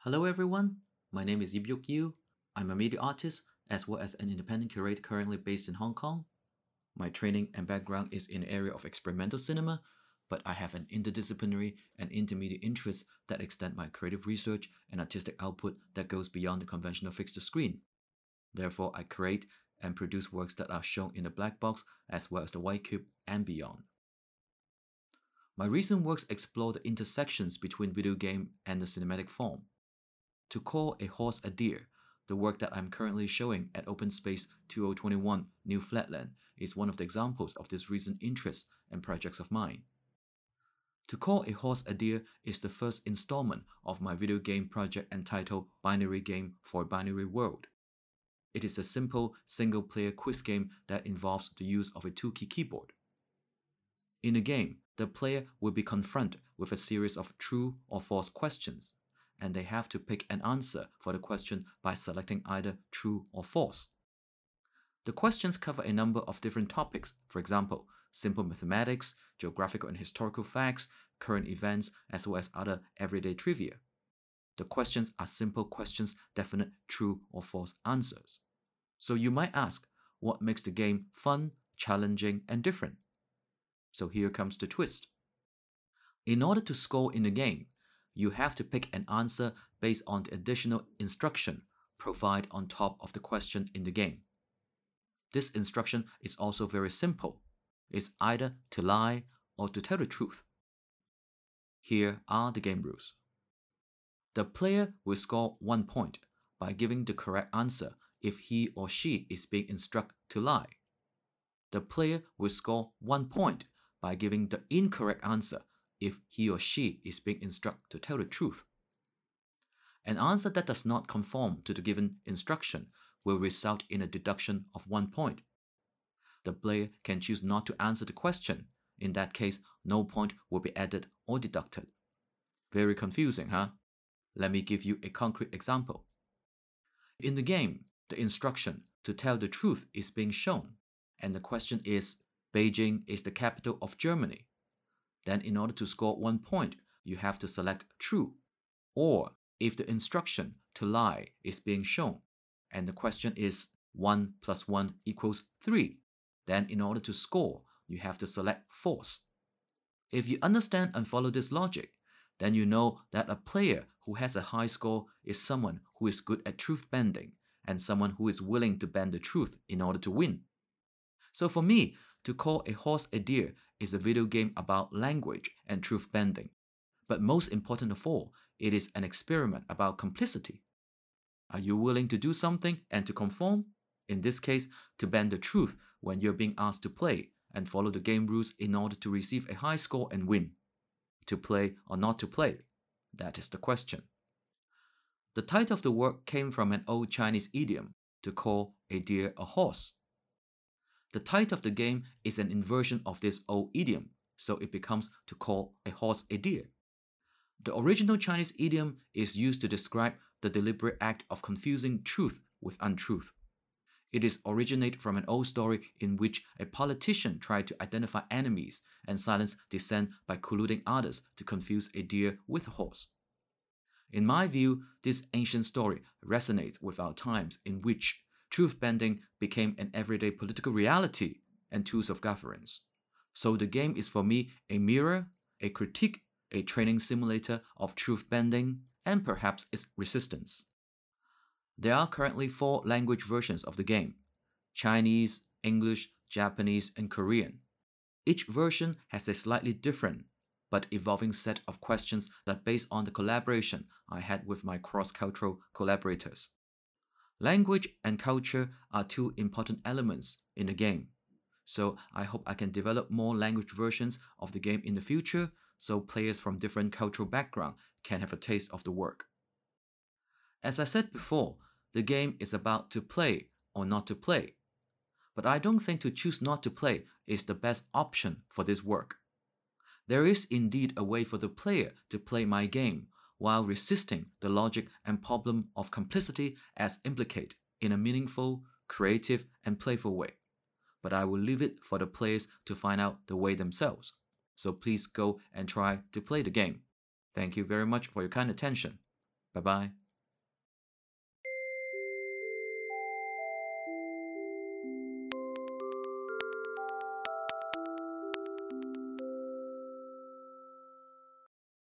Hello everyone, my name is Ip Yuk-Yiu. I'm a media artist as well as an independent curator currently based in Hong Kong. My training and background is in the area of experimental cinema, but I have an interdisciplinary and intermediate interest that extend my creative research and artistic output that goes beyond the conventional fixed screen. Therefore, I create and produce works that are shown in the black box as well as the white cube and beyond. My recent works explore the intersections between video game and the cinematic form. To call a horse a deer, the work that I'm currently showing at Open Space 2021 New Flatland is one of the examples of this recent interest and projects of mine. To Call a Horse a Deer is the first installment of my video game project entitled Binary Game for a Binary World. It is a simple single player quiz game that involves the use of a two key keyboard. In the game, the player will be confronted with a series of true or false questions, and they have to pick an answer for the question by selecting either true or false. The questions cover a number of different topics, for example, simple mathematics, geographical and historical facts, current events, as well as other everyday trivia. The questions are simple questions, definite true or false answers. So you might ask, what makes the game fun, challenging, and different? So here comes the twist. In order to score in the game, you have to pick an answer based on the additional instruction provided on top of the question in the game. This instruction is also very simple. It's either to lie or to tell the truth. Here are the game rules. The player will score one point by giving the correct answer if he or she is being instructed to lie. The player will score one point by giving the incorrect answer if he or she is being instructed to tell the truth. An answer that does not conform to the given instruction will result in a deduction of one point. The player can choose not to answer the question. In that case, no point will be added or deducted. Very confusing, huh? Let me give you a concrete example. In the game, the instruction to tell the truth is being shown, and the question is Beijing is the capital of Germany. Then, in order to score one point, you have to select true. Or, if the instruction to lie is being shown, and the question is 1 plus 1 equals 3, then in order to score, you have to select false. If you understand and follow this logic, then you know that a player who has a high score is someone who is good at truth bending and someone who is willing to bend the truth in order to win. So for me, to call a horse a deer is a video game about language and truth bending. But most important of all, it is an experiment about complicity. Are you willing to do something and to conform? In this case, to bend the truth when you're being asked to play and follow the game rules in order to receive a high score and win. To play or not to play? That is the question. The title of the work came from an old Chinese idiom to call a deer a horse. The title of the game is an inversion of this old idiom, so it becomes to call a horse a deer. The original Chinese idiom is used to describe the deliberate act of confusing truth with untruth. It is originated from an old story in which a politician tried to identify enemies and silence dissent by colluding others to confuse a deer with a horse. In my view, this ancient story resonates with our times in which truth bending became an everyday political reality and tools of governance. So the game is for me a mirror, a critique, a training simulator of truth bending, and perhaps its resistance. There are currently four language versions of the game Chinese, English, Japanese, and Korean. Each version has a slightly different but evolving set of questions that based on the collaboration I had with my cross cultural collaborators. Language and culture are two important elements in the game. So I hope I can develop more language versions of the game in the future so players from different cultural backgrounds can have a taste of the work. As I said before, the game is about to play or not to play. But I don't think to choose not to play is the best option for this work. There is indeed a way for the player to play my game while resisting the logic and problem of complicity as implicate in a meaningful, creative, and playful way. but I will leave it for the players to find out the way themselves. So please go and try to play the game. Thank you very much for your kind attention. Bye bye.